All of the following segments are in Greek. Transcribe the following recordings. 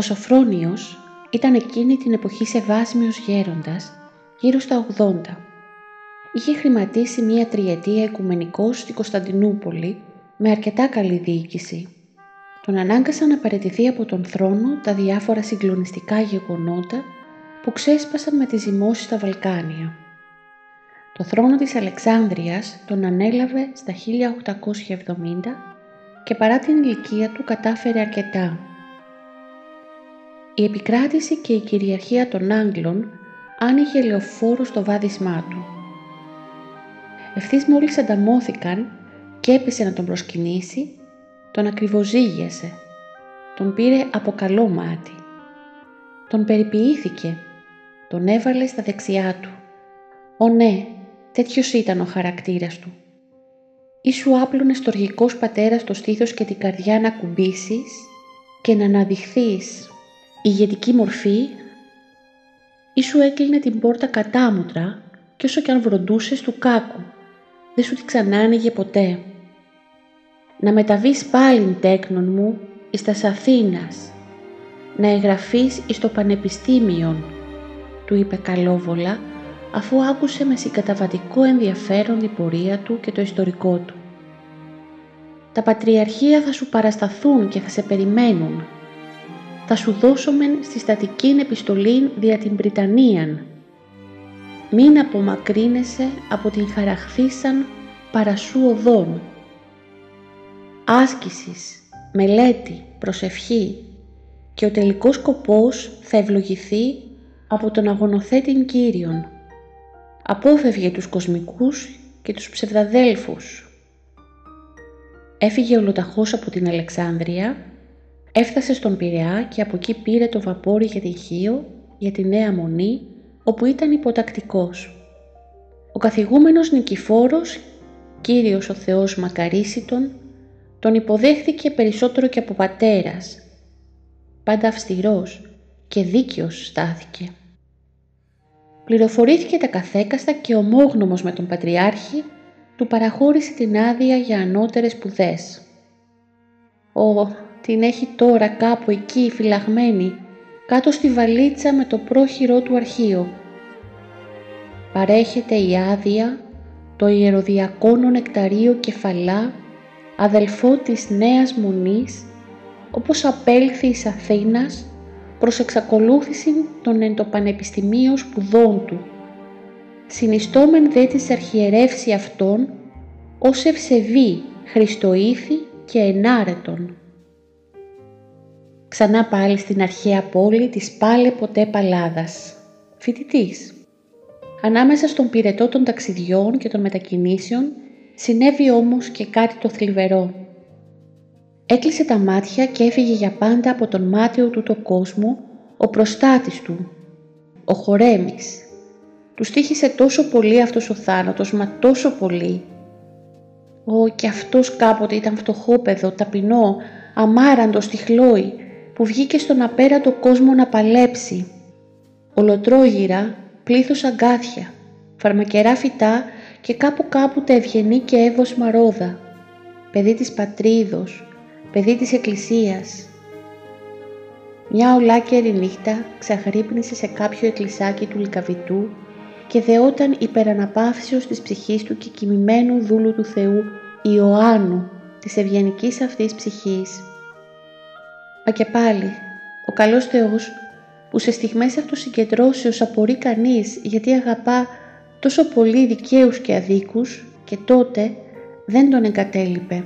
Ο Σοφρόνιος ήταν εκείνη την εποχή σεβάσμιος γέροντας, γύρω στα 80. Είχε χρηματίσει μία τριετία οικουμενικός στη Κωνσταντινούπολη με αρκετά καλή διοίκηση. Τον ανάγκασαν να παραιτηθεί από τον θρόνο τα διάφορα συγκλονιστικά γεγονότα που ξέσπασαν με τις ζυμώσεις στα Βαλκάνια. Το θρόνο της Αλεξάνδρειας τον ανέλαβε στα 1870 και παρά την ηλικία του κατάφερε αρκετά. Η επικράτηση και η κυριαρχία των Άγγλων άνοιγε λεωφόρο στο βάδισμά του. Ευθύς μόλις ανταμώθηκαν και έπεσε να τον προσκυνήσει, τον ακριβοζήγιασε, τον πήρε από καλό μάτι, τον περιποιήθηκε, τον έβαλε στα δεξιά του. Ω ναι, τέτοιος ήταν ο χαρακτήρας του. Ή σου άπλωνες στοργικός πατέρας το στήθος και την καρδιά να κουμπίσεις και να αναδειχθείς ηγετική μορφή ή σου έκλεινε την πόρτα κατάμουτρα και όσο κι αν βροντούσες του κάκου, δεν σου τη ξανά άνοιγε ποτέ. Να μεταβείς πάλιν τέκνον μου εις τας Αθήνας, να εγγραφείς εις το Πανεπιστήμιον, του είπε καλόβολα, αφού άκουσε με συγκαταβατικό ενδιαφέρον την πορεία του και το ιστορικό του. Τα πατριαρχία θα σου παρασταθούν και θα σε περιμένουν θα σου δώσομεν στη στατική επιστολή δια την Βρυτανίαν. Μην απομακρύνεσαι από την χαραχθήσαν παρασού οδόν. Άσκησης, μελέτη, προσευχή και ο τελικός σκοπός θα ευλογηθεί από τον αγωνοθέτην Κύριον. Απόφευγε τους κοσμικούς και τους ψευδαδέλφους. Έφυγε ολοταχώς από την Αλεξάνδρεια Έφτασε στον Πειραιά και από εκεί πήρε το βαπόρι για τη Χίο, για τη Νέα Μονή, όπου ήταν υποτακτικός. Ο καθηγούμενος Νικηφόρος, Κύριος ο Θεός Μακαρίσιτον, τον υποδέχθηκε περισσότερο και από πατέρας. Πάντα αυστηρός και δίκαιος στάθηκε. Πληροφορήθηκε τα καθέκαστα και ομόγνωμος με τον Πατριάρχη του παραχώρησε την άδεια για ανώτερες σπουδές. Ο την έχει τώρα κάπου εκεί φυλαγμένη, κάτω στη βαλίτσα με το πρόχειρό του αρχείο. Παρέχεται η άδεια το ιεροδιακόνο νεκταρίο κεφαλά, αδελφό της Νέας Μονής, όπως απέλθει εις Αθήνας προς εξακολούθηση των εντοπανεπιστημίων σπουδών του. Συνιστόμεν δε της αρχιερεύση αυτών ως ευσεβή, χριστοήθη και ενάρετον ξανά πάλι στην αρχαία πόλη της πάλε ποτέ Παλάδας. Φοιτητής. Ανάμεσα στον πυρετό των ταξιδιών και των μετακινήσεων συνέβη όμως και κάτι το θλιβερό. Έκλεισε τα μάτια και έφυγε για πάντα από τον μάτιο του το κόσμο ο προστάτης του, ο Χορέμης. Τους στήχησε τόσο πολύ αυτός ο θάνατος, μα τόσο πολύ. Ω, και αυτός κάποτε ήταν φτωχόπεδο, ταπεινό, αμάραντος στη χλόη, που βγήκε στον απέρατο κόσμο να παλέψει. Ολοτρόγυρα, πλήθος αγκάθια, φαρμακερά φυτά και κάπου κάπου τα ευγενή και εύωσμα ρόδα. Παιδί της πατρίδος, παιδί της εκκλησίας. Μια ολάκερη νύχτα ξαχρύπνησε σε κάποιο εκκλησάκι του λικαβητού και δεόταν υπεραναπαύσεως της ψυχής του και κοιμημένου δούλου του Θεού Ιωάννου της ευγενικής αυτής ψυχής. Μα και πάλι, ο καλός Θεός που σε στιγμές αυτοσυγκεντρώσεως απορεί κανείς γιατί αγαπά τόσο πολύ δικαίους και αδίκους και τότε δεν τον εγκατέλειπε.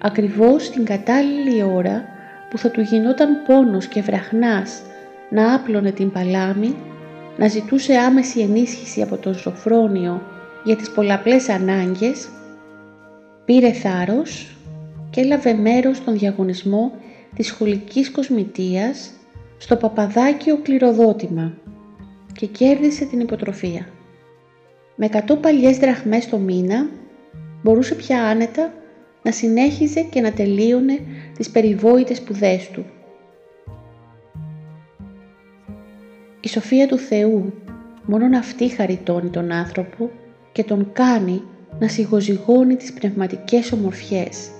Ακριβώς την κατάλληλη ώρα που θα του γινόταν πόνος και βραχνάς να άπλωνε την παλάμη, να ζητούσε άμεση ενίσχυση από τον Σοφρόνιο για τις πολλαπλές ανάγκες, πήρε θάρρος και έλαβε μέρος στον διαγωνισμό της σχολικής κοσμητείας στο Παπαδάκιο κληροδότημα και κέρδισε την υποτροφία. Με 100 παλιές δραχμές το μήνα μπορούσε πια άνετα να συνέχιζε και να τελείωνε τις περιβόητες σπουδές του. Η σοφία του Θεού μόνον αυτή χαριτώνει τον άνθρωπο και τον κάνει να σιγοζυγώνει τις πνευματικές ομορφιές,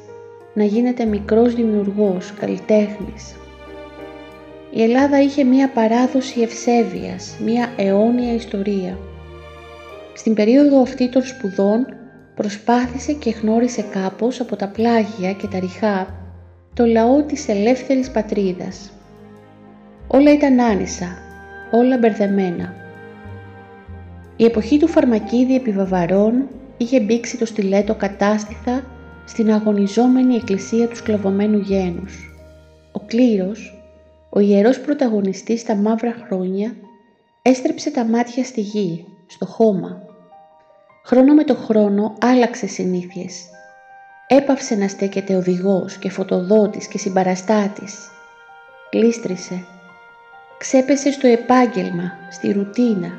να γίνεται μικρός δημιουργός, καλλιτέχνης. Η Ελλάδα είχε μία παράδοση ευσέβειας, μία αιώνια ιστορία. Στην περίοδο αυτή των σπουδών προσπάθησε και γνώρισε κάπως από τα πλάγια και τα ριχά το λαό της ελεύθερης πατρίδας. Όλα ήταν άνισα, όλα μπερδεμένα. Η εποχή του Φαρμακίδη επιβαβαρών είχε μπήξει το στιλέτο κατάστηθα στην αγωνιζόμενη εκκλησία του σκλαβωμένου γένους. Ο κλήρος, ο ιερός πρωταγωνιστής στα μαύρα χρόνια, έστρεψε τα μάτια στη γη, στο χώμα. Χρόνο με το χρόνο άλλαξε συνήθειες. Έπαυσε να στέκεται οδηγός και φωτοδότης και συμπαραστάτης. Κλίστρισε. Ξέπεσε στο επάγγελμα, στη ρουτίνα,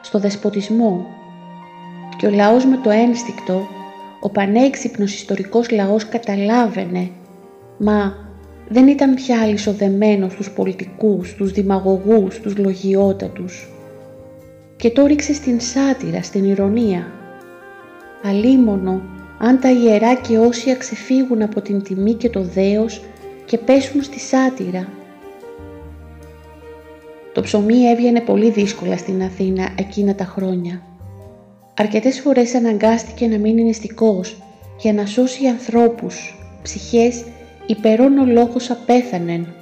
στο δεσποτισμό. Και ο λαός με το ένστικτο, ο πανέξυπνος ιστορικός λαός καταλάβαινε, μα δεν ήταν πια αλυσοδεμένος στους πολιτικούς, στους δημαγωγούς, στους λογιότατους. Και το ρίξε στην σάτυρα, στην ηρωνία. Αλίμονο αν τα ιερά και όσια ξεφύγουν από την τιμή και το δέος και πέσουν στη σάτυρα. Το ψωμί έβγαινε πολύ δύσκολα στην Αθήνα εκείνα τα χρόνια. Αρκετές φορές αναγκάστηκε να μείνει νηστικός για να σώσει ανθρώπους, ψυχές υπερών ο λόγος απέθανεν.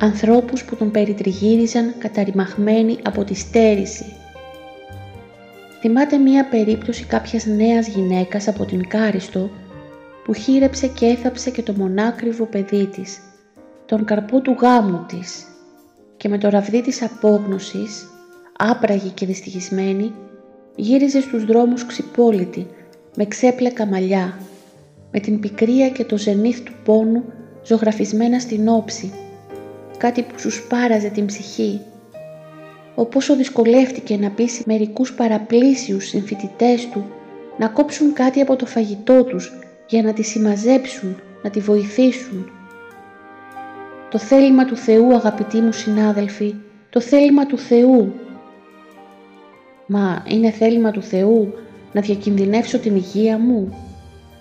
Ανθρώπους που τον περιτριγύριζαν καταρριμαγμένοι από τη στέρηση Θυμάται μία περίπτωση κάποιας νέας γυναίκας από την Κάριστο που χείρεψε και έθαψε και το μονάκριβο παιδί της, τον καρπό του γάμου της και με το ραβδί της απόγνωσης, άπραγη και δυστυχισμένη, γύριζε στους δρόμους ξυπόλυτη, με ξέπλεκα μαλλιά, με την πικρία και το ζενήθ του πόνου ζωγραφισμένα στην όψη, κάτι που σου σπάραζε την ψυχή οπόσο δυσκολεύτηκε να πείσει μερικούς παραπλήσιους συμφοιτητές του να κόψουν κάτι από το φαγητό τους για να τη συμμαζέψουν, να τη βοηθήσουν. Το θέλημα του Θεού αγαπητοί μου συνάδελφοι, το θέλημα του Θεού. Μα είναι θέλημα του Θεού να διακινδυνεύσω την υγεία μου,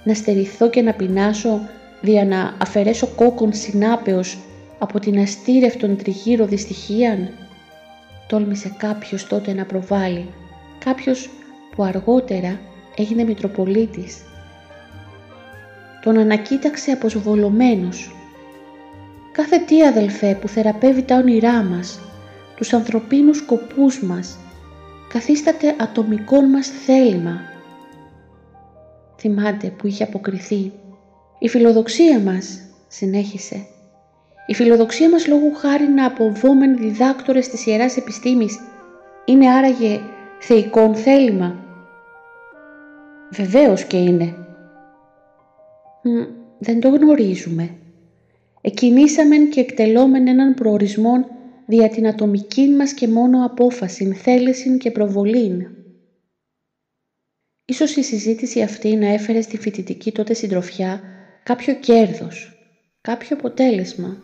να στερηθώ και να πεινάσω δια να αφαιρέσω κόκκον συνάπεως από την αστήρευτον τριγύρω δυστυχίαν τόλμησε κάποιος τότε να προβάλλει, κάποιος που αργότερα έγινε Μητροπολίτης. Τον ανακοίταξε αποσβολωμένος. Κάθε τι αδελφέ που θεραπεύει τα όνειρά μας, τους ανθρωπίνους σκοπούς μας, καθίσταται ατομικό μας θέλημα. Θυμάται που είχε αποκριθεί. Η φιλοδοξία μας, συνέχισε, η φιλοδοξία μας λόγου χάρη να αποβόμεν διδάκτορες της Ιεράς Επιστήμης είναι άραγε θεϊκόν θέλημα. Βεβαίως και είναι. δεν το γνωρίζουμε. Εκινήσαμεν και εκτελόμεν έναν προορισμό δια την ατομική μας και μόνο απόφαση, θέλησιν και προβολήν. Ίσως η συζήτηση αυτή να έφερε στη φοιτητική τότε συντροφιά κάποιο κέρδος, κάποιο αποτέλεσμα.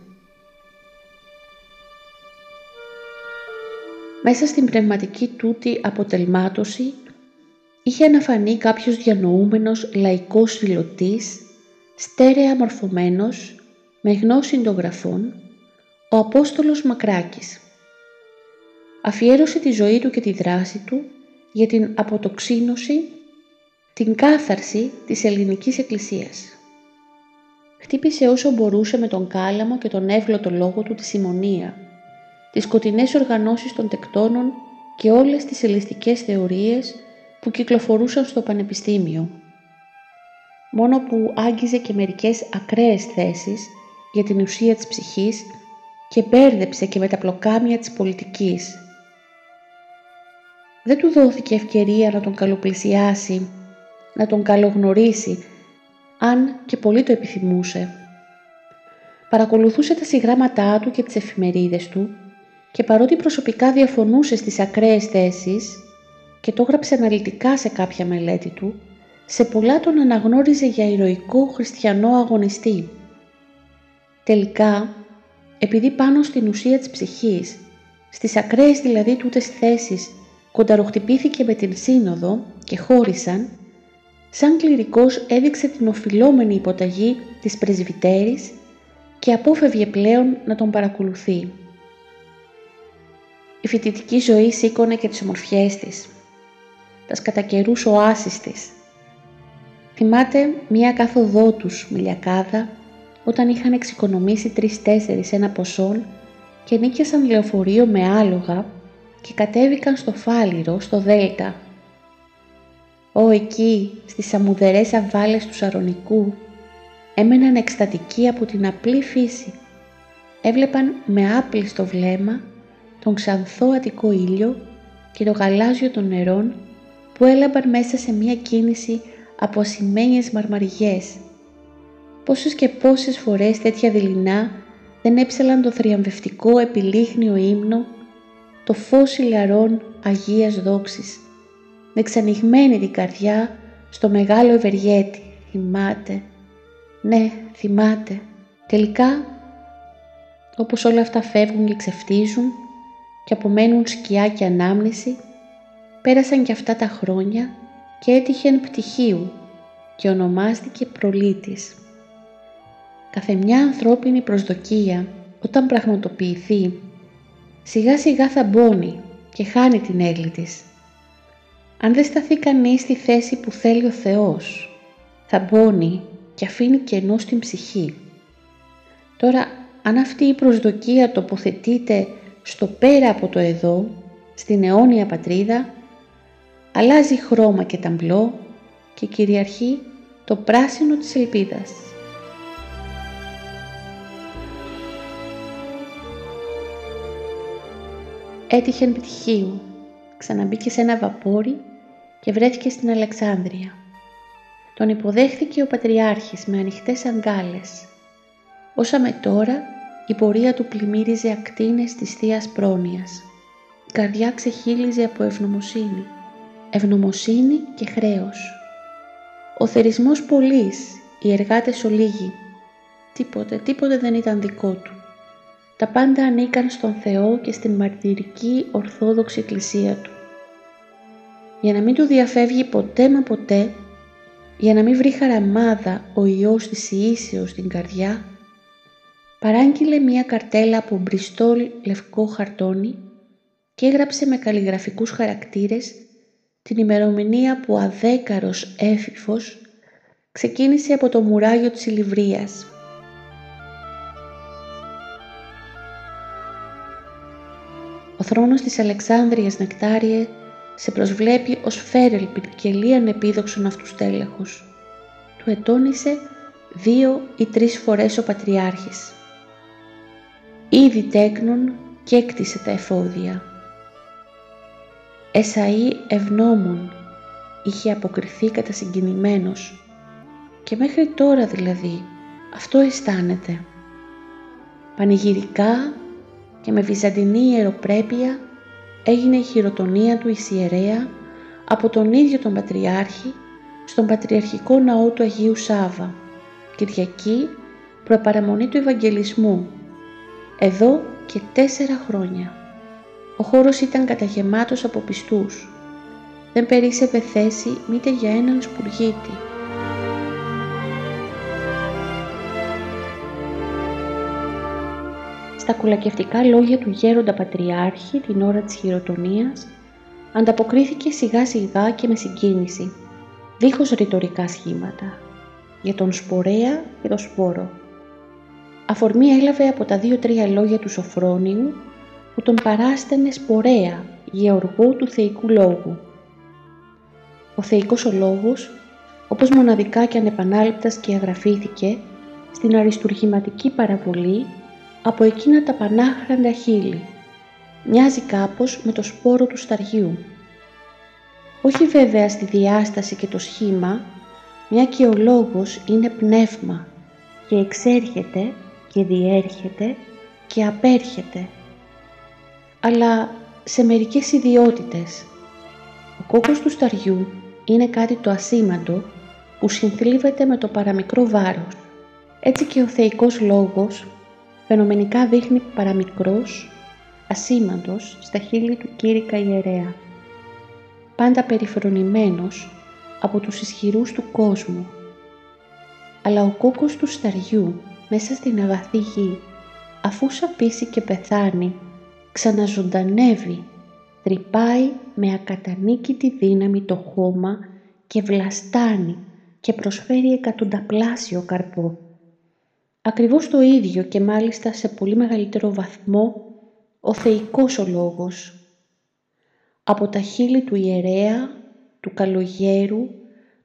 Μέσα στην πνευματική τούτη αποτελμάτωση είχε αναφανεί κάποιος διανοούμενος λαϊκός φιλωτής, στέρεα μορφωμένος, με γνώση των γραφών, ο Απόστολος Μακράκης. Αφιέρωσε τη ζωή του και τη δράση του για την αποτοξίνωση, την κάθαρση της ελληνικής εκκλησίας. χτύπησε όσο μπορούσε με τον κάλαμο και τον εύγλωτο λόγο του τη συμμονία, τις σκοτεινές οργανώσεις των τεκτώνων και όλες τις ελιστικές θεωρίες που κυκλοφορούσαν στο πανεπιστήμιο. Μόνο που άγγιζε και μερικές ακραίες θέσεις για την ουσία της ψυχής και μπέρδεψε και με τα πλοκάμια της πολιτικής. Δεν του δόθηκε ευκαιρία να τον καλοπλησιάσει, να τον καλογνωρίσει, αν και πολύ το επιθυμούσε. Παρακολουθούσε τα συγγράμματά του και τις εφημερίδες του και παρότι προσωπικά διαφωνούσε στις ακραίες θέσεις και το έγραψε αναλυτικά σε κάποια μελέτη του, σε πολλά τον αναγνώριζε για ηρωικό χριστιανό αγωνιστή. Τελικά, επειδή πάνω στην ουσία της ψυχής, στις ακραίες δηλαδή τούτες θέσεις, κονταροχτυπήθηκε με την σύνοδο και χώρισαν, σαν κληρικός έδειξε την οφειλόμενη υποταγή της πρεσβυτέρης και απόφευγε πλέον να τον παρακολουθεί. Η φοιτητική ζωή σήκωνε και τις ομορφιές της, τας σκατακερούς οάσεις της. Θυμάται μία κάθοδό τους μιλιακάδα όταν είχαν εξοικονομήσει τρεις-τέσσερις ένα ποσόν και νίκιασαν λεωφορείο με άλογα και κατέβηκαν στο Φάληρο, στο Δέλτα. Ω εκεί, στις αμμουδερές αβάλες του Σαρονικού, έμεναν εκστατικοί από την απλή φύση. Έβλεπαν με άπλιστο βλέμμα τον ξανθό αττικό ήλιο και το γαλάζιο των νερών που έλαμπαν μέσα σε μια κίνηση από ασημένιες μαρμαριές. Πόσες και πόσες φορές τέτοια δειλινά δεν έψαλαν το θριαμβευτικό επιλίχνιο ύμνο, το φως ηλαρών Αγίας Δόξης, με ξανοιχμένη την καρδιά στο μεγάλο ευεργέτη. Θυμάται, ναι, θυμάται. Τελικά, όπως όλα αυτά φεύγουν και ξεφτίζουν, και απομένουν σκιά και ανάμνηση, πέρασαν και αυτά τα χρόνια και έτυχεν πτυχίου και ονομάστηκε προλήτης. Κάθε μια ανθρώπινη προσδοκία όταν πραγματοποιηθεί σιγά σιγά θα μπώνει και χάνει την έγκλη της. Αν δεν σταθεί κανείς στη θέση που θέλει ο Θεός, θα μπώνει και αφήνει κενό στην ψυχή. Τώρα, αν αυτή η προσδοκία τοποθετείται στο πέρα από το εδώ, στην αιώνια πατρίδα, αλλάζει χρώμα και ταμπλό και κυριαρχεί το πράσινο της ελπίδας. Έτυχε πτυχίου, ξαναμπήκε σε ένα βαπόρι και βρέθηκε στην Αλεξάνδρεια. Τον υποδέχθηκε ο Πατριάρχης με ανοιχτές αγκάλες. Όσα με τώρα η πορεία του πλημμύριζε ακτίνες της θείας Πρόνοιας. Η καρδιά ξεχύλιζε από ευγνωμοσύνη. Ευγνωμοσύνη και χρέος. Ο θερισμός πολλής, οι εργάτες ολίγοι. Τίποτε, τίποτε δεν ήταν δικό του. Τα πάντα ανήκαν στον Θεό και στην μαρτυρική Ορθόδοξη Εκκλησία του. Για να μην του διαφεύγει ποτέ μα ποτέ, για να μην βρει χαραμάδα ο Υιός της Ιήσεως στην καρδιά, παράγγειλε μία καρτέλα από μπριστόλ λευκό χαρτόνι και έγραψε με καλλιγραφικούς χαρακτήρες την ημερομηνία που αδέκαρος έφηφος ξεκίνησε από το μουράγιο της Ηλιβρίας. Ο θρόνος της Αλεξάνδρειας Νεκτάριε σε προσβλέπει ως φέρελπιν και λίαν επίδοξον αυτούς τέλεχους. Του ετώνησε δύο ή τρεις φορές ο Πατριάρχης ήδη τέκνον και έκτισε τα εφόδια. Εσαΐ ευνόμων είχε αποκριθεί κατασυγκινημένος και μέχρι τώρα δηλαδή αυτό αισθάνεται. Πανηγυρικά και με βυζαντινή ιεροπρέπεια έγινε η χειροτονία του Ισιερέα από τον ίδιο τον Πατριάρχη στον Πατριαρχικό Ναό του Αγίου Σάβα, Κυριακή προεπαραμονή του Ευαγγελισμού εδώ και τέσσερα χρόνια. Ο χώρος ήταν καταγεμάτος από πιστούς. Δεν περίσευε θέση μήτε για έναν σπουργίτη. Στα κουλακευτικά λόγια του γέροντα Πατριάρχη την ώρα της χειροτονίας ανταποκρίθηκε σιγά σιγά και με συγκίνηση, δίχως ρητορικά σχήματα. για τον σπορέα και το σπόρο. Αφορμή έλαβε από τα δύο-τρία λόγια του Σοφρόνιου που τον παράστενε σπορέα, γεωργό του θεϊκού λόγου. Ο θεϊκός ο λόγος, όπως μοναδικά και ανεπανάληπτας σκιαγραφήθηκε στην αριστουργηματική παραβολή από εκείνα τα πανάχραντα χείλη. Μοιάζει κάπως με το σπόρο του σταριού. Όχι βέβαια στη διάσταση και το σχήμα, μια και ο λόγος είναι πνεύμα και εξέρχεται και διέρχεται και απέρχεται. Αλλά σε μερικές ιδιότητες. Ο κόκκος του σταριού είναι κάτι το ασήμαντο που συνθλίβεται με το παραμικρό βάρος. Έτσι και ο θεϊκός λόγος φαινομενικά δείχνει παραμικρός, ασήμαντος στα χείλη του κήρυκα ιερέα. Πάντα περιφρονημένος από τους ισχυρούς του κόσμου. Αλλά ο κόκκος του σταριού μέσα στην αγαθή γη, αφού σαπίσει και πεθάνει, ξαναζωντανεύει, τρυπάει με ακατανίκητη δύναμη το χώμα και βλαστάνει και προσφέρει εκατονταπλάσιο καρπό. Ακριβώς το ίδιο και μάλιστα σε πολύ μεγαλύτερο βαθμό ο θεϊκός ο λόγος. Από τα χείλη του ιερέα, του καλογέρου,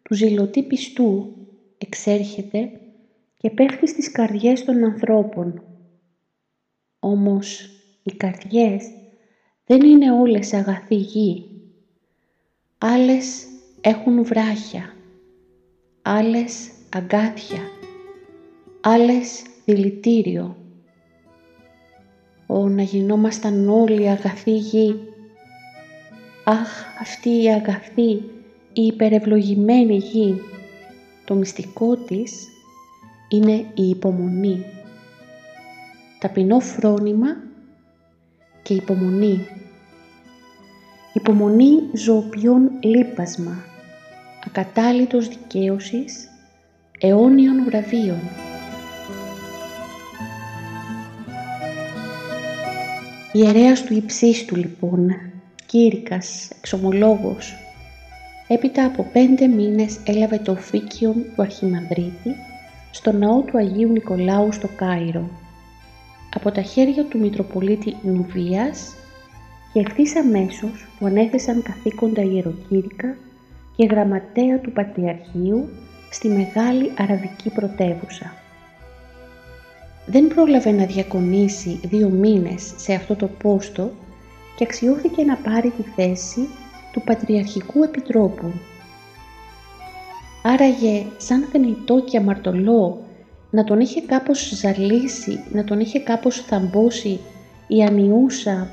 του ζηλωτή πιστού εξέρχεται και πέφτει στις καρδιές των ανθρώπων. Όμως οι καρδιές δεν είναι όλες αγαθή γη. Άλλες έχουν βράχια, άλλες αγκάθια, άλλες δηλητήριο. Ω να γινόμασταν όλοι αγαθή γη. Αχ, αυτή η αγαθή, η υπερευλογημένη γη. Το μυστικό της είναι η υπομονή. Ταπεινό φρόνημα και υπομονή. Υπομονή ζωοποιών λύπασμα, ακατάλητος δικαίωσης, αιώνιων βραβείων. Ιερέας του υψίστου λοιπόν, κήρυκας, εξομολόγος, έπειτα από πέντε μήνες έλαβε το οφίκιο του Αρχιμανδρίτη στο ναό του Αγίου Νικολάου στο Κάιρο από τα χέρια του Μητροπολίτη Νουβίας και ευθύς αμέσως του ανέθεσαν καθήκοντα ιεροκήρυκα και γραμματέα του Πατριαρχείου στη μεγάλη αραβική πρωτεύουσα. Δεν πρόλαβε να διακονήσει δύο μήνες σε αυτό το πόστο και αξιώθηκε να πάρει τη θέση του Πατριαρχικού Επιτρόπου. Άραγε σαν θενητό και αμαρτωλό να τον είχε κάπως ζαλίσει, να τον είχε κάπως θαμπώσει η ανιούσα,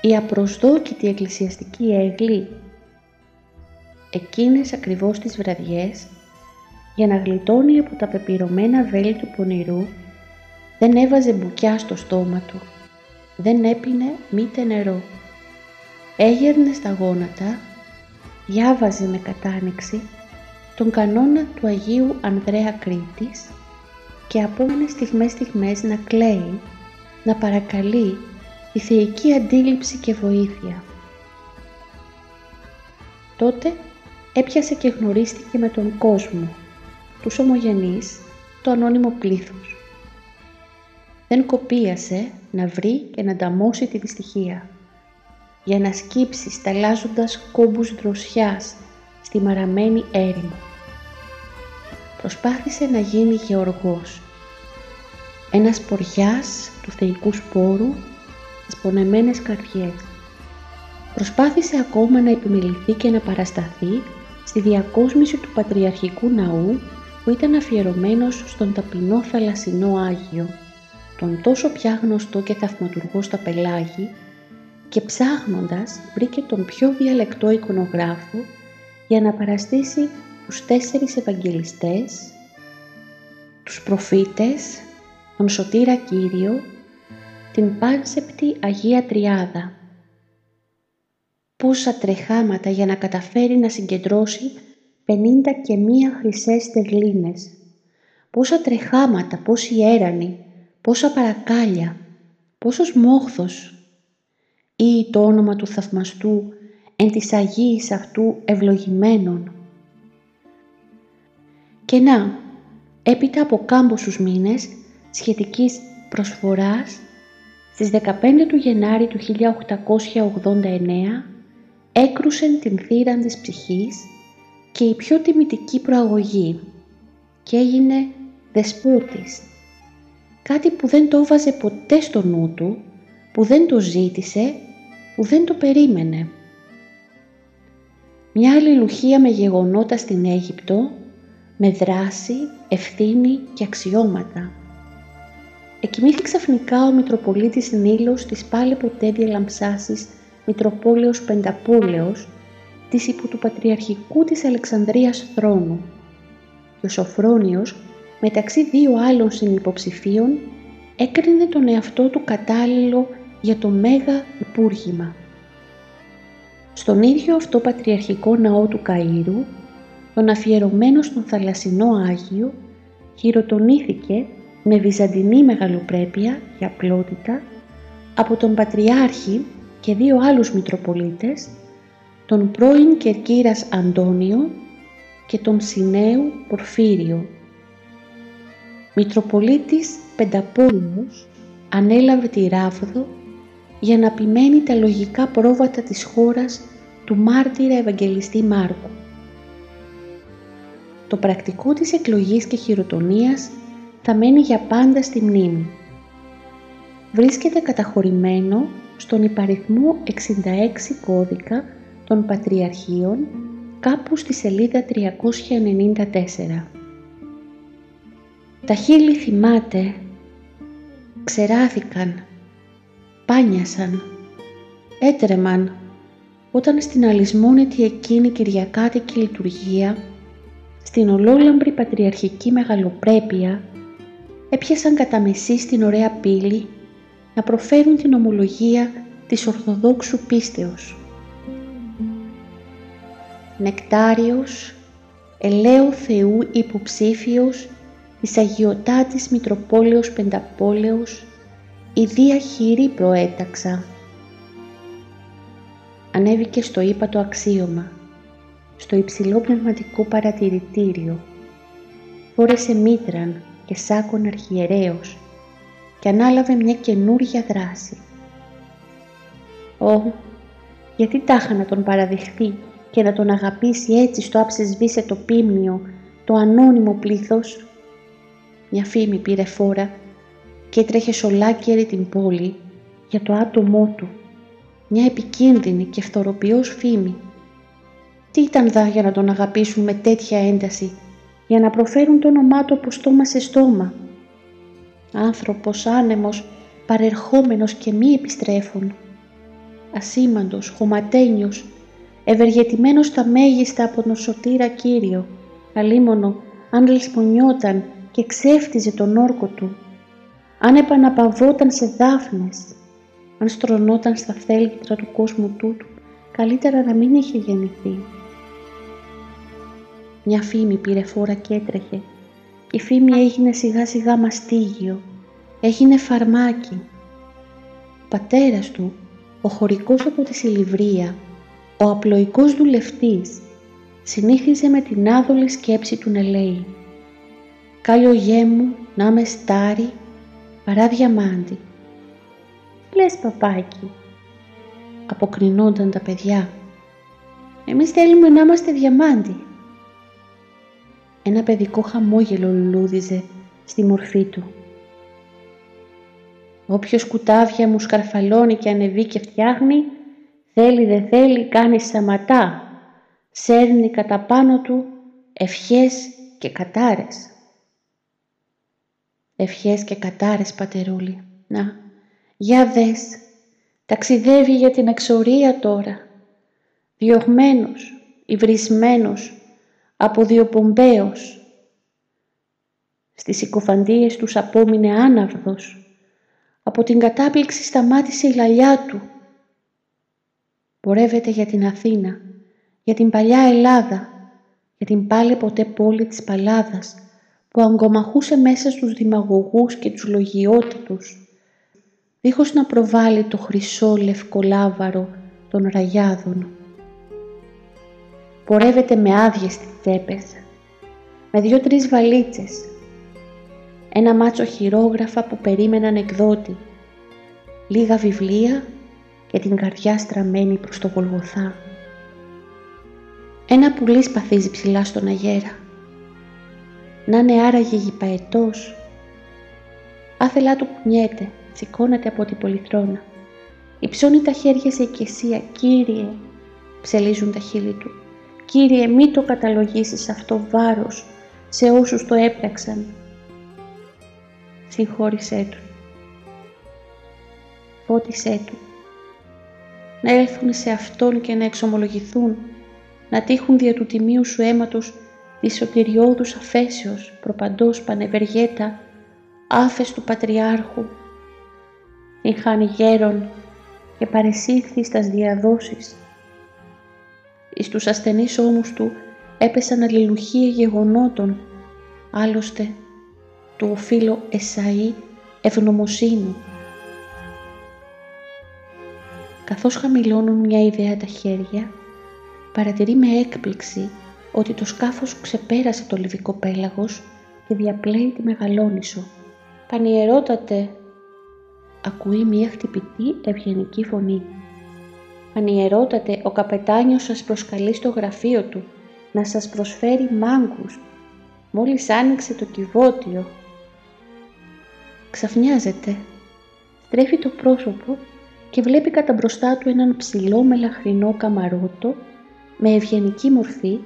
η απροσδόκητη εκκλησιαστική έγκλη. Εκείνες ακριβώς τις βραδιές, για να γλιτώνει από τα πεπειρωμένα βέλη του πονηρού, δεν έβαζε μπουκιά στο στόμα του, δεν έπινε μήτε νερό. Έγερνε στα γόνατα, διάβαζε με κατάνοιξη τον κανόνα του Αγίου Ανδρέα Κρήτης και απόμενε στιγμές στιγμές να κλαίει, να παρακαλεί τη θεϊκή αντίληψη και βοήθεια. Τότε έπιασε και γνωρίστηκε με τον κόσμο, τους ομογενείς, το ανώνυμο πλήθος. Δεν κοπίασε να βρει και να ανταμώσει τη δυστυχία, για να σκύψει σταλάζοντας κόμπους δροσιάς στη μαραμένη έρημο προσπάθησε να γίνει γεωργός. Ένας ποριάς του θεϊκού σπόρου στις πονεμένες καρδιές. Προσπάθησε ακόμα να επιμεληθεί και να παρασταθεί στη διακόσμηση του Πατριαρχικού Ναού που ήταν αφιερωμένος στον ταπεινό θαλασσινό Άγιο, τον τόσο πια γνωστό και θαυματουργό στα πελάγη και ψάχνοντας βρήκε τον πιο διαλεκτό εικονογράφο για να παραστήσει τους τέσσερις Ευαγγελιστές, τους προφήτες, τον Σωτήρα Κύριο, την πάνσεπτη Αγία Τριάδα. Πόσα τρεχάματα για να καταφέρει να συγκεντρώσει πενήντα και μία χρυσές στερλίνες. Πόσα τρεχάματα, πόσοι έρανοι, πόσα παρακάλια, πόσος μόχθος ή το όνομα του θαυμαστού εν της Αγίης αυτού ευλογημένων. Και να, έπειτα από κάμποσους μήνες σχετικής προσφοράς, στις 15 του Γενάρη του 1889 έκρουσεν την θύραν της ψυχής και η πιο τιμητική προαγωγή και έγινε δεσπότης. Κάτι που δεν το βάζε ποτέ στο νου του, που δεν το ζήτησε, που δεν το περίμενε. Μια αλληλουχία με γεγονότα στην Αίγυπτο, με δράση, ευθύνη και αξιώματα. Εκοιμήθη ξαφνικά ο Μητροπολίτης Νίλος της πάλι ποτέ διαλαμψάσης Μητροπόλεως Πενταπόλεως της υπό του Πατριαρχικού της Αλεξανδρίας θρόνου και ο Σοφρόνιος μεταξύ δύο άλλων συνυποψηφίων έκρινε τον εαυτό του κατάλληλο για το Μέγα Υπούργημα. Στον ίδιο αυτό Πατριαρχικό Ναό του Καΐρου, τον αφιερωμένο στον Θαλασσινό Άγιο, χειροτονήθηκε με βυζαντινή μεγαλοπρέπεια και απλότητα από τον Πατριάρχη και δύο άλλους Μητροπολίτες, τον πρώην Κερκύρας Αντώνιο και τον Συνέου Πορφύριο. Μητροπολίτης Πενταπόλυμος ανέλαβε τη Ράβδο για να ποιμένει τα λογικά πρόβατα της χώρας του μάρτυρα Ευαγγελιστή Μάρκου. Το πρακτικό της εκλογής και χειροτονίας θα μένει για πάντα στη μνήμη. Βρίσκεται καταχωρημένο στον υπαριθμό 66 κώδικα των Πατριαρχείων κάπου στη σελίδα 394. Τα χείλη θυμάται, ξεράθηκαν, πάνιασαν, έτρεμαν όταν στην αλυσμόνητη εκείνη Κυριακάτικη λειτουργία, στην ολόλαμπρη πατριαρχική μεγαλοπρέπεια, έπιασαν κατά μεσή στην ωραία πύλη να προφέρουν την ομολογία της Ορθοδόξου πίστεως. Νεκτάριος, ελαίου Θεού υποψήφιος της Αγιωτάτης Μητροπόλεως Πενταπόλεως, ιδία χείρη προέταξα. Ανέβηκε στο ύπατο αξίωμα, στο υψηλό πνευματικό παρατηρητήριο. Φόρεσε μήτραν και σάκον αρχιερέως και ανάλαβε μια καινούρια δράση. Ω, γιατί τάχα να τον παραδεχθεί και να τον αγαπήσει έτσι στο το πίμνιο, το ανώνυμο πλήθος. Μια φήμη πήρε φόρα και έτρεχε σολάκερη την πόλη για το άτομό του. Μια επικίνδυνη και φθοροποιός φήμη. Τι ήταν δά για να τον αγαπήσουν με τέτοια ένταση, για να προφέρουν το όνομά του από στόμα σε στόμα; Άνθρωπος άνεμος, παρερχόμενος και μη επιστρέφων. Ασήμαντος, χωματένιος, ευεργετημένος στα μέγιστα από τον σωτήρα Κύριο, αλίμονο αν λησπονιόταν και ξέφτιζε τον όρκο του, αν επαναπαυόταν σε δάφνες, αν στρωνόταν στα θέλγητρα του κόσμου τούτου, καλύτερα να μην είχε γεννηθεί. Μια φήμη πήρε φόρα και έτρεχε. Η φήμη έγινε σιγά σιγά μαστίγιο, έγινε φαρμάκι. Ο πατέρας του, ο χωρικός από τη Σιλιβρία, ο απλοϊκός δουλευτής συνήθιζε με την άδολη σκέψη του να λέει «Κάλιο γέ μου να είμαι στάρι παρά διαμάντι». «Λες παπάκι», αποκρινόνταν τα παιδιά. «Εμείς θέλουμε να είμαστε διαμάντι». Ένα παιδικό χαμόγελο λουλούδιζε στη μορφή του. Όποιος κουτάβια μου σκαρφαλώνει και ανεβεί και φτιάχνει, Θέλει δε θέλει κάνει σαματά, σέρνει κατά πάνω του ευχές και κατάρες. Ευχές και κατάρες πατερούλη, να, για δες, ταξιδεύει για την εξορία τώρα, διωγμένος, υβρισμένος, αποδιοπομπαίος. Στις συκοφαντίες τους απόμεινε άναυδος, από την κατάπληξη σταμάτησε η λαλιά του, πορεύεται για την Αθήνα, για την παλιά Ελλάδα, για την πάλι ποτέ πόλη της Παλάδας, που αγκομαχούσε μέσα στους δημαγωγούς και τους λογιότητους, δίχως να προβάλλει το χρυσό λευκολάβαρο των ραγιάδων. Πορεύεται με άδειες τις τσέπες, με δυο-τρεις βαλίτσες, ένα μάτσο χειρόγραφα που περίμεναν εκδότη, λίγα βιβλία και την καρδιά στραμμένη προς το Γολγοθά. Ένα πουλί σπαθίζει ψηλά στον αγέρα. Να είναι άραγε γηπαετός. Άθελά του κουνιέται, σηκώνεται από την πολυθρόνα. Υψώνει τα χέρια σε οικεσία. «Κύριε», ψελίζουν τα χείλη του. «Κύριε, μη το καταλογίσεις αυτό βάρος σε όσους το έπραξαν». Συγχώρησέ του. Φώτισέ του. Να έρθουν σε Αυτόν και να εξομολογηθούν, να τύχουν δια του τιμίου σου αίματος τη σωτηριώδους αφέσεως προπαντός πανευεργέτα άφες του Πατριάρχου. Είχαν γέρον και παρεσύρθη στας διαδόσεις. Εις τους ασθενείς ώμους του έπεσαν αλληλουχία γεγονότων, άλλωστε του οφείλω Εσαΐ ευγνωμοσύνη. Καθώς χαμηλώνουν μια ιδέα τα χέρια, παρατηρεί με έκπληξη ότι το σκάφος ξεπέρασε το λιβικό πέλαγος και διαπλέει τη Μεγαλόνισο. «Πανιερότατε», ακούει μια χτυπητή ευγενική φωνή. «Πανιερότατε, ο καπετάνιος σας προσκαλεί στο γραφείο του να σας προσφέρει μάγκους. Μόλις άνοιξε το κυβότιο». Ξαφνιάζεται, στρέφει το πρόσωπο και βλέπει κατά μπροστά του έναν ψηλό μελαχρινό καμαρότο με ευγενική μορφή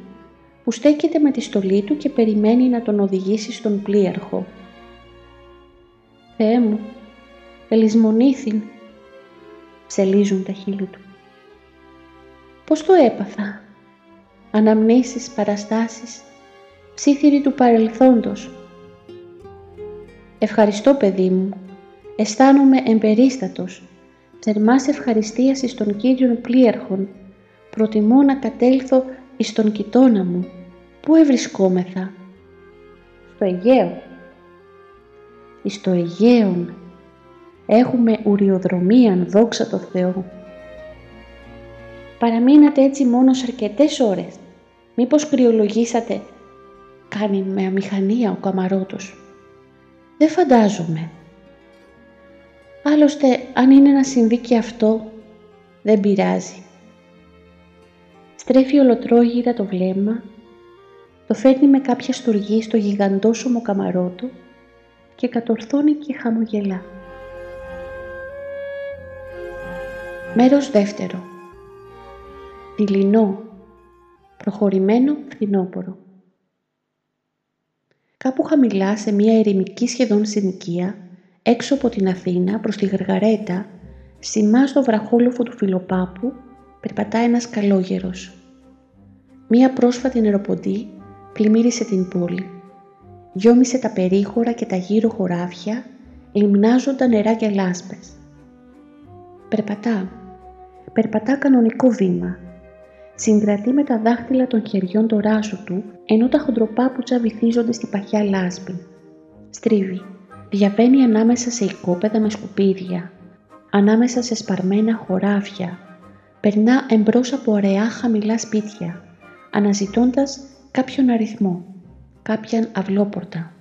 που στέκεται με τη στολή του και περιμένει να τον οδηγήσει στον πλοίαρχο. «Θεέ μου, ελισμονήθην», ψελίζουν τα χείλη του. «Πώς το έπαθα» αναμνήσεις, παραστάσεις, ψήθυροι του παρελθόντος. «Ευχαριστώ παιδί μου, αισθάνομαι εμπερίστατος, θερμάς ευχαριστίας εις τον Κύριον πλοίαρχον, προτιμώ να κατέλθω εις τον κοιτώνα μου. Πού ευρισκόμεθα» «Στο Αιγαίο». «Εις το Αιγαίον» έχουμε ουριοδρομίαν δόξα τω Θεώ. Παραμείνατε έτσι μόνος σε αρκετές ώρες. Μήπως κρυολογήσατε, κάνει με αμηχανία ο καμαρότος. Δεν φαντάζομαι. Άλλωστε, αν είναι να συμβεί και αυτό, δεν πειράζει. Στρέφει ολοτρόγυρα το βλέμμα, το φέρνει με κάποια στοργή στο γιγαντόσωμο καμαρότο και κατορθώνει και χαμογελά. Μέρος δεύτερο. Δειλινό, προχωρημένο φθινόπορο. Κάπου χαμηλά σε μια ερημική σχεδόν συνοικία, έξω από την Αθήνα προς τη Γαργαρέτα, σημά στο βραχόλοφο του Φιλοπάπου, περπατά ένας καλόγερος. Μία πρόσφατη νεροποντή πλημμύρισε την πόλη. Γιόμισε τα περίχωρα και τα γύρω χωράφια, λιμνάζοντα νερά και λάσπες. Περπατά. Περπατά κανονικό βήμα. Συγκρατεί με τα δάχτυλα των χεριών το ράσο του, ενώ τα χοντροπάπουτσα βυθίζονται στη παχιά λάσπη. Στρίβει. Διαβαίνει ανάμεσα σε οικόπεδα με σκουπίδια, ανάμεσα σε σπαρμένα χωράφια, περνά εμπρός από ωραία χαμηλά σπίτια, αναζητώντας κάποιον αριθμό, κάποιαν αυλόπορτα.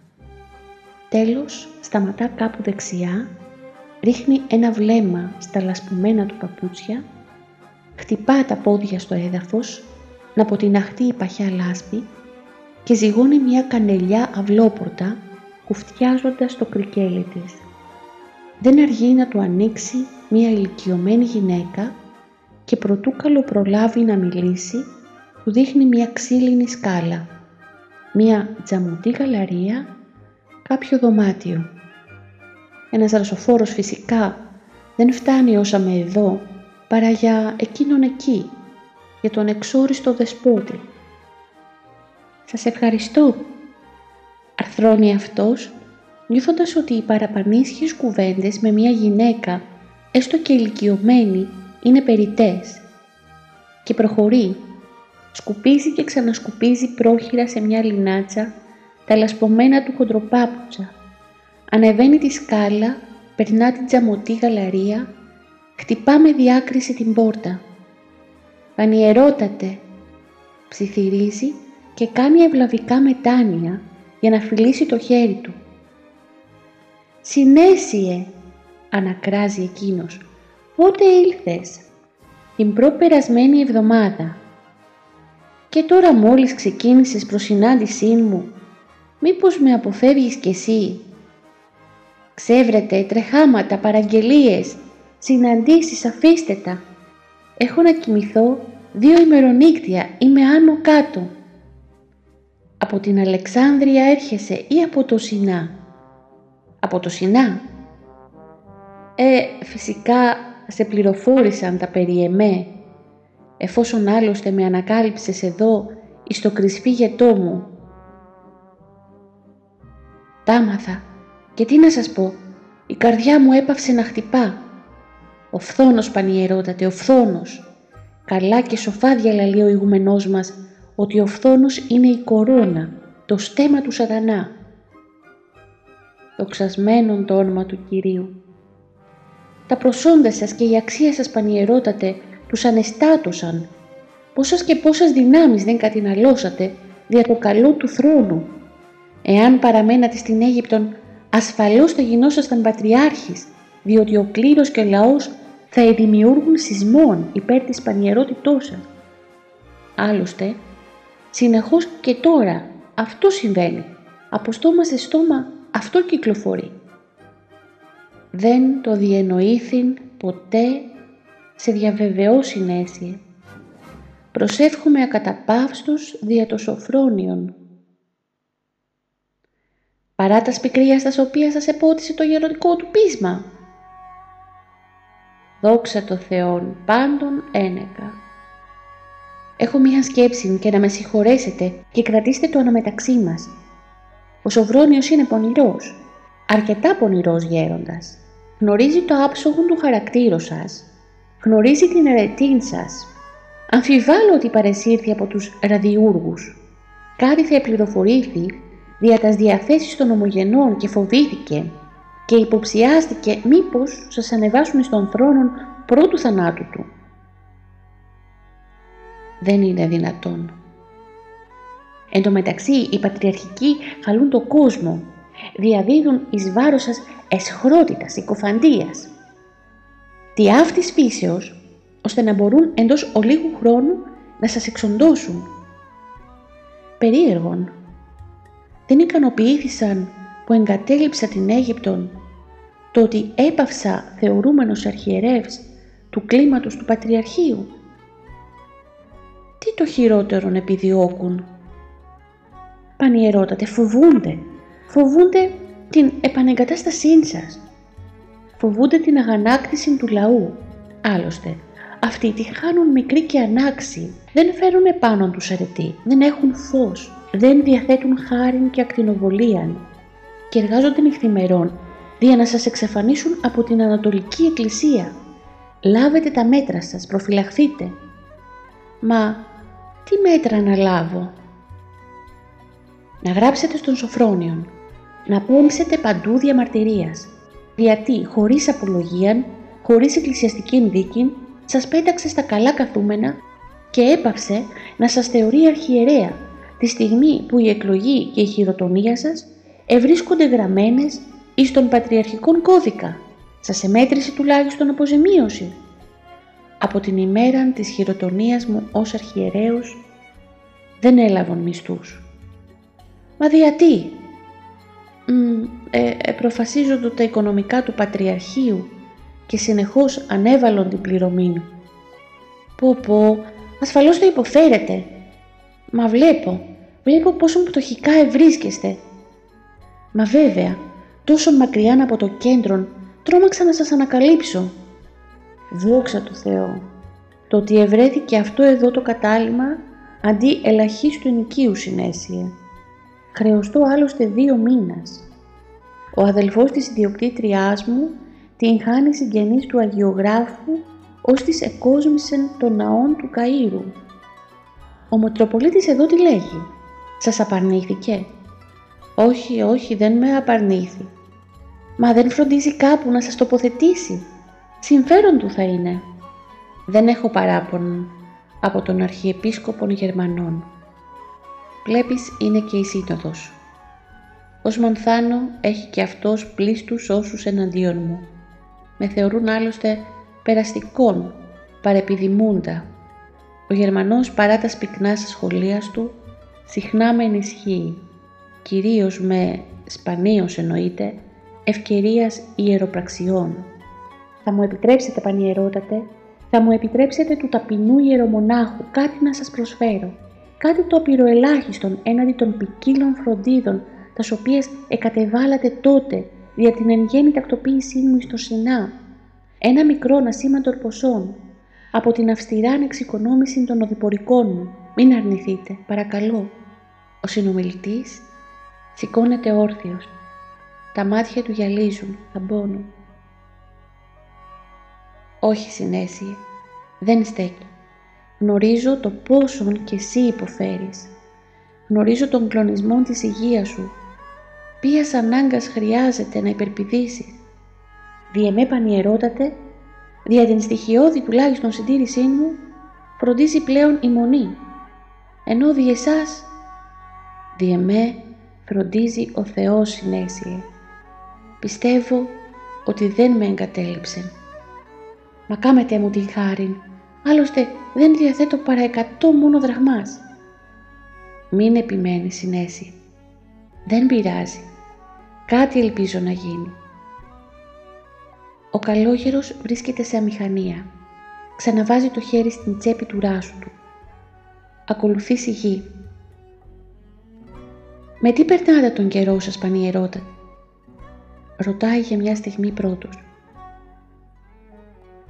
Τέλος, σταματά κάπου δεξιά, ρίχνει ένα βλέμμα στα λασπωμένα του παπούτσια, χτυπά τα πόδια στο έδαφος, να αποτιναχτεί η παχιά λάσπη και ζυγώνει μια κανελιά αυλόπορτα κουφτιάζοντας το κρικέλι της. Δεν αργεί να του ανοίξει μια ηλικιωμένη γυναίκα και προτού καλοπρολάβει να μιλήσει, του δείχνει μια ξύλινη σκάλα, μια τζαμουτή γαλαρία, κάποιο δωμάτιο. Ένας ρασοφόρος φυσικά δεν φτάνει όσα με εδώ, παρά για εκείνον εκεί, για τον εξόριστο δεσπότη. «Σας ευχαριστώ», αρθρώνει αυτός, νιώθοντας ότι οι παραπανίσχυες κουβέντες με μια γυναίκα, έστω και ηλικιωμένη, είναι περιτές. Και προχωρεί. Σκουπίζει και ξανασκουπίζει πρόχειρα σε μια λινάτσα τα λασπωμένα του χοντροπάπουτσα. Ανεβαίνει τη σκάλα, περνά την τζαμωτή γαλαρία, χτυπά με διάκριση την πόρτα. «Πανιερότατε», ψιθυρίζει και κάνει ευλαβικά μετάνοια για να φιλήσει το χέρι του. Συνέσιε, ανακράζει εκείνος. Πότε ήλθες, την προπερασμένη εβδομάδα. Και τώρα μόλις ξεκίνησες προς συνάντησή μου, μήπως με αποφεύγεις κι εσύ; Ξέβρετε, τρεχάματα, παραγγελίες, συναντήσεις, αφήστε τα. Έχω να κοιμηθώ δύο ημερονύκτια, είμαι άνω κάτω. Από την Αλεξάνδρεια έρχεσαι ή από το Σινά; Από το Σινά. Ε, φυσικά σε πληροφόρησαν τα περί εμέ, εφόσον άλλωστε με ανακάλυψες εδώ εις το κρυσφύγετό μου. Τάμαθα και τι να σας πω, η καρδιά μου έπαυσε να χτυπά. Ο φθόνος πανιερότατε, ο φθόνος. Καλά και σοφά διαλαλεί ο ηγουμενός μας ότι ο φθόνος είναι η κορώνα, το στέμα του σατανά. Δοξασμένον το όνομα του Κυρίου. Τα προσόντα σας και η αξία σας πανιερότατε τους ανεστάτωσαν. Πόσας και πόσας δυνάμεις δεν κατηναλώσατε δια το καλό του θρόνου. Εάν παραμένατε στην Αίγυπτον, ασφαλώς θα γινόσασταν πατριάρχης, διότι ο κλήρος και ο λαός θα δημιούργουν σεισμών υπέρ της πανιερότητός σας. Άλλωστε, συνεχώς και τώρα αυτό συμβαίνει. Από στόμα σε στόμα αυτό κυκλοφορεί δεν το διενοήθην ποτέ σε διαβεβαιώς συνέσιε. Προσεύχομαι ακαταπαύστος δια το σοφρόνιον. Παρά τας σπικρία στα οποίας σας επότισε το γεροντικό του πείσμα. Δόξα το Θεόν πάντων ένεκα. Έχω μία σκέψη και να με συγχωρέσετε και κρατήστε το αναμεταξύ μας. Ο Σοφρόνιος είναι πονηρός, αρκετά πονηρός γέροντας. Γνωρίζει το άψογο του χαρακτήρου σας. Γνωρίζει την ερετήν σας. Αμφιβάλλω ότι παρεσύρθη από τους ραδιούργους. Κάτι θα πληροφορήθη δια τας διαθέσεις των ομογενών και φοβήθηκε και υποψιάστηκε μήπως σας ανεβάσουν στον θρόνο πρώτου θανάτου του. Δεν είναι δυνατόν. Εν τω μεταξύ οι πατριαρχικοί χαλούν το κόσμο διαδίδουν εις βάρος σας εσχρότητας, συκοφαντίας. Τι αυτής φύσεως, ώστε να μπορούν εντός ολίγου χρόνου να σας εξοντώσουν. Περίεργον, δεν ικανοποιήθησαν που εγκατέλειψα την Αίγυπτον το ότι έπαυσα θεωρούμενος αρχιερεύς του κλίματος του Πατριαρχείου. Τι το χειρότερον επιδιώκουν; Πανιερότατε φοβούνται φοβούνται την επανεγκατάστασή σας. Φοβούνται την αγανάκτηση του λαού. Άλλωστε, αυτοί τη χάνουν μικρή και ανάξι. Δεν φέρουν επάνω τους αρετή, δεν έχουν φως, δεν διαθέτουν χάριν και ακτινοβολίαν και εργάζονται νυχθημερών για να σας εξαφανίσουν από την Ανατολική Εκκλησία. Λάβετε τα μέτρα σας, προφυλαχθείτε. Μα τι μέτρα να λάβω; Να γράψετε στον Σοφρόνιον να πέμψετε παντού διαμαρτυρίας, γιατί χωρίς απολογίαν, χωρίς εκκλησιαστική δίκη, σας πέταξε στα καλά καθούμενα και έπαυσε να σας θεωρεί αρχιερέα τη στιγμή που η εκλογή και η χειροτονία σας ευρίσκονται γραμμένες εις τον πατριαρχικόν κώδικα. Σας εμέτρησε τουλάχιστον αποζημίωση. Από την ημέρα της χειροτονίας μου ως αρχιερέως δεν έλαβαν μισθούς. Μα γιατί, ε, ε, προφασίζονται τα οικονομικά του Πατριαρχείου και συνεχώς ανέβαλον την πληρωμή. Πω πω, ασφαλώς το υποφέρετε. Μα βλέπω, βλέπω πόσο πτωχικά ευρίσκεστε. Μα βέβαια, τόσο μακριά από το κέντρο, τρόμαξα να σας ανακαλύψω. Δόξα του Θεώ, το ότι ευρέθηκε αυτό εδώ το κατάλημα αντί ελαχίστου ενοικίου συνέσιε χρεωστώ άλλωστε δύο μήνας. Ο αδελφός της ιδιοκτήτριάς μου την χάνει συγγενής του Αγιογράφου ως της εκόσμησεν των ναών του Καΐρου. Ο Μητροπολίτης εδώ τι λέγει; Σας απαρνήθηκε; Όχι, όχι, δεν με απαρνήθη. Μα δεν φροντίζει κάπου να σας τοποθετήσει. Συμφέρον του θα είναι. Δεν έχω παράπονο από τον Αρχιεπίσκοπο Γερμανών. Βλέπεις είναι και η σύνοδος. Ως Μανθάνο έχει και αυτός πλήστους όσους εναντίον μου. Με θεωρούν άλλωστε περαστικών, παρεπιδημούντα. Ο Γερμανός παρά τα σπυκνά σχολεία του συχνά με ενισχύει, κυρίως με, σπανίως εννοείται, ευκαιρίας ιεροπραξιών. Θα μου επιτρέψετε πανιερότατε, θα μου επιτρέψετε του ταπεινού ιερομονάχου κάτι να σας προσφέρω, κάτι το απειροελάχιστον έναντι των ποικίλων φροντίδων, τας οποίες εκατεβάλατε τότε δια την εν γέννη τακτοποίησή μου στο Σινά, ένα μικρό ασήμαντο ποσόν, από την αυστηρά εξοικονόμηση των οδηπορικών μου. Μην αρνηθείτε, παρακαλώ. Ο συνομιλητής σηκώνεται όρθιος. Τα μάτια του γυαλίζουν, θαμπώνουν. Όχι, συνέσιε, δεν στέκει. Γνωρίζω το πόσον και εσύ υποφέρεις. Γνωρίζω τον κλονισμό της υγείας σου. Ποιας ανάγκας χρειάζεται να υπερπηδήσεις. Διεμέ πανιερότατε, δια την στοιχειώδη τουλάχιστον συντήρησή μου, φροντίζει πλέον η μονή. Ενώ δι' εσάς, διεμέ φροντίζει ο Θεός συνέσιε. Πιστεύω ότι δεν με εγκατέλειψε. Μα κάμετε μου την χάριν, άλλωστε δεν διαθέτω παρά εκατό μόνο δραχμάς. Μην επιμένει συνέση. Δεν πειράζει. Κάτι ελπίζω να γίνει. Ο καλόγερος βρίσκεται σε αμηχανία. Ξαναβάζει το χέρι στην τσέπη του ράσου του. Ακολουθεί σιγή. «Με τι περνάτε τον καιρό σας, πανιερώτα» ρωτάει για μια στιγμή πρώτος.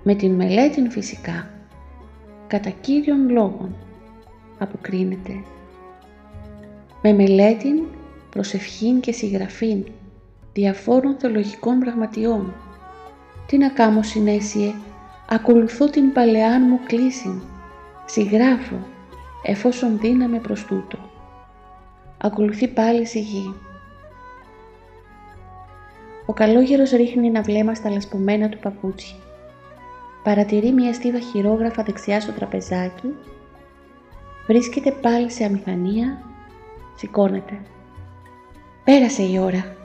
«Με την μελέτη φυσικά, κατά κύριον λόγων», αποκρίνεται. «Με μελέτην, προσευχήν και συγγραφήν διαφόρων θεολογικών πραγματιών, τι να κάμω συνέσιε, ακολουθώ την παλαιάν μου κλίση, συγγράφω, εφόσον δύναμε προς τούτο. Ακολουθεί πάλι σιγή. Ο καλόγερος ρίχνει ένα βλέμμα στα λασπωμένα του παπούτσια. Παρατηρεί μια στίβα χειρόγραφα δεξιά στο τραπεζάκι. Βρίσκεται πάλι σε αμηχανία. Σηκώνεται. Πέρασε η ώρα.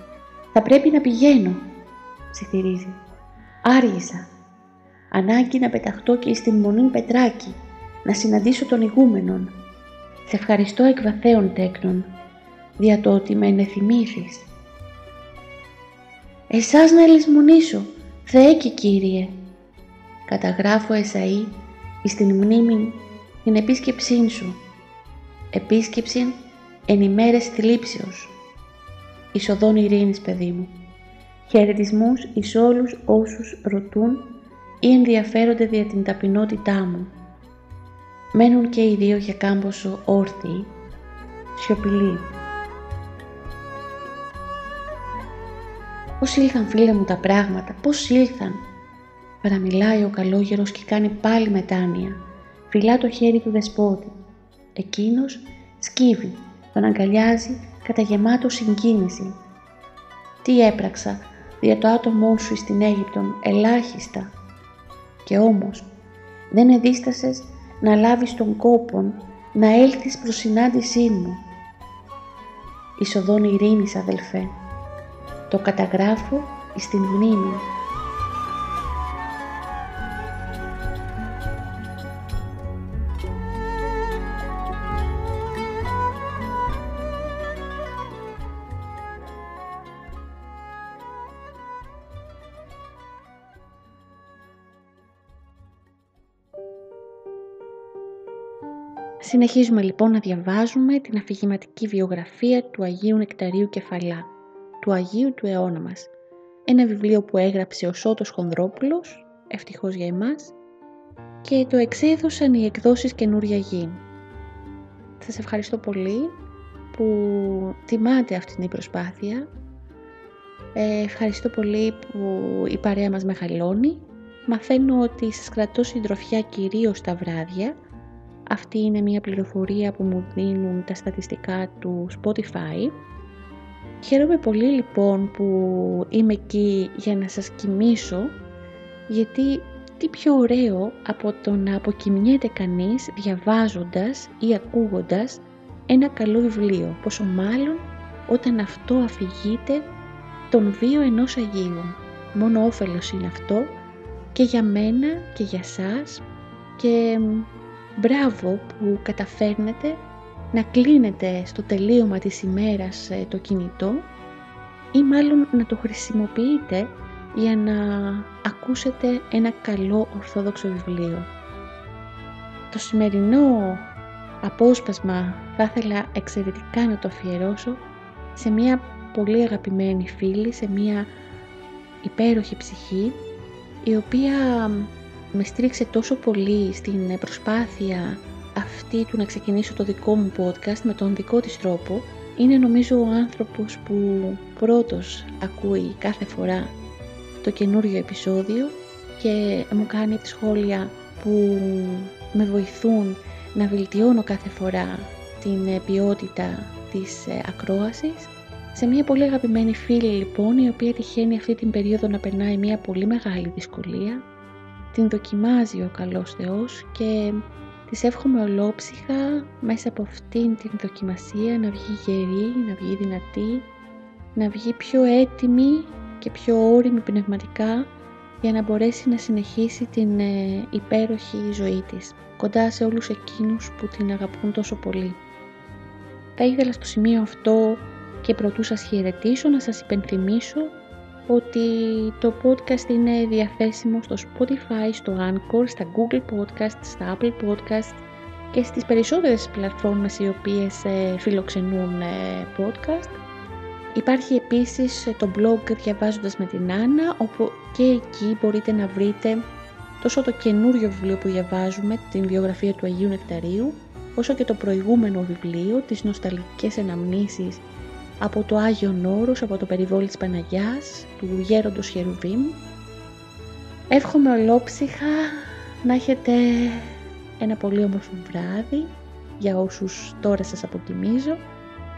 Θα πρέπει να πηγαίνω, ψιθυρίζει. Άργησα. Ανάγκη να πεταχτώ και στην μονή Πετράκη, να συναντήσω τον ηγούμενον. Σε ευχαριστώ εκ βαθέων τέκνων, δια το ότι με ενεθυμήθης. Εσάς να ελισμονήσω, Θεέ και Κύριε. Καταγράφω Εσαΐ εις την μνήμη την επίσκεψή σου. Επίσκεψη εν ημέρες θλίψεως. Ισοδόν ειρήνης, παιδί μου. Χαιρετισμούς εις όλους όσους ρωτούν ή ενδιαφέρονται δια την ταπεινότητά μου. Μένουν και οι δύο για κάμποσο όρθιοι, σιωπηλοί. Πώς ήλθαν φίλε μου τα πράγματα, πώς ήλθαν; Παραμιλάει ο καλόγερος και κάνει πάλι μετάνοια. Φυλά το χέρι του δεσπότη. Εκείνος σκύβει, τον αγκαλιάζει κατά γεμάτο συγκίνηση. Τι έπραξα, δια το άτομό σου στην Αίγυπτον ελάχιστα. Και όμως δεν εδίστασες να λάβεις τον κόπον να έλθεις προς συνάντησή μου. Ισοδόν ειρήνης αδελφέ, το καταγράφω στην μνήμη Συνεχίζουμε λοιπόν να διαβάζουμε την αφηγηματική βιογραφία του Αγίου Νεκταρίου Κεφαλά, του Αγίου του αιώνα μας. Ένα βιβλίο που έγραψε ο Σώτος Χονδρόπουλος, ευτυχώς για εμάς, και το εξέδωσαν οι εκδόσεις καινούρια γη. Σας ευχαριστώ πολύ που τιμάτε αυτή την προσπάθεια. Ε, ευχαριστώ πολύ που η παρέα μας μεγαλώνει. Μαθαίνω ότι σας κρατώ συντροφιά κυρίως τα βράδια αυτή είναι μια πληροφορία που μου δίνουν τα στατιστικά του Spotify. Χαίρομαι πολύ λοιπόν που είμαι εκεί για να σας κοιμήσω γιατί τι πιο ωραίο από το να αποκοιμιέται κανείς διαβάζοντας ή ακούγοντας ένα καλό βιβλίο, πόσο μάλλον όταν αυτό αφηγείται τον βίο ενός Αγίου. Μόνο όφελος είναι αυτό και για μένα και για σας και μπράβο που καταφέρνετε να κλείνετε στο τελείωμα της ημέρας ε, το κινητό ή μάλλον να το χρησιμοποιείτε για να ακούσετε ένα καλό ορθόδοξο βιβλίο. Το σημερινό απόσπασμα θα ήθελα εξαιρετικά να το αφιερώσω σε μια πολύ αγαπημένη φίλη, σε μια υπέροχη ψυχή η οποία με στήριξε τόσο πολύ στην προσπάθεια αυτή του να ξεκινήσω το δικό μου podcast με τον δικό της τρόπο είναι νομίζω ο άνθρωπος που πρώτος ακούει κάθε φορά το καινούριο επεισόδιο και μου κάνει τη σχόλια που με βοηθούν να βελτιώνω κάθε φορά την ποιότητα της ε, ακρόασης. Σε μια πολύ αγαπημένη φίλη λοιπόν η οποία τυχαίνει αυτή την περίοδο να περνάει μια πολύ μεγάλη δυσκολία την δοκιμάζει ο καλός Θεός και της εύχομαι ολόψυχα μέσα από αυτήν την δοκιμασία να βγει γερή, να βγει δυνατή, να βγει πιο έτοιμη και πιο όρημη πνευματικά για να μπορέσει να συνεχίσει την ε, υπέροχη ζωή της, κοντά σε όλους εκείνους που την αγαπούν τόσο πολύ. Θα ήθελα στο σημείο αυτό και πρωτού σας χαιρετήσω να σας υπενθυμίσω ότι το podcast είναι διαθέσιμο στο Spotify, στο Anchor, στα Google Podcast, στα Apple Podcast και στις περισσότερες πλατφόρμες οι οποίες ε, φιλοξενούν ε, podcast. Υπάρχει επίσης το blog Διαβάζοντας με την Άννα, όπου και εκεί μπορείτε να βρείτε τόσο το καινούριο βιβλίο που διαβάζουμε, την βιογραφία του Αγίου Νεκταρίου, όσο και το προηγούμενο βιβλίο, τις νοσταλγικές αναμνήσεις από το Άγιο Όρος, από το περιβόλι της Παναγιάς, του Γέροντος Χερουβίμ. Εύχομαι ολόψυχα να έχετε ένα πολύ όμορφο βράδυ για όσους τώρα σας αποτιμίζω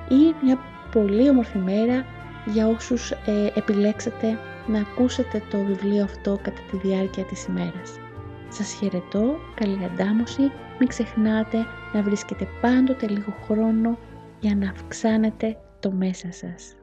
ή μια πολύ όμορφη μέρα για όσους ε, επιλέξετε να ακούσετε το βιβλίο αυτό κατά τη διάρκεια της ημέρας. Σας χαιρετώ, καλή αντάμωση, μην ξεχνάτε να βρίσκετε πάντοτε λίγο χρόνο για να αυξάνετε το μέσα σας.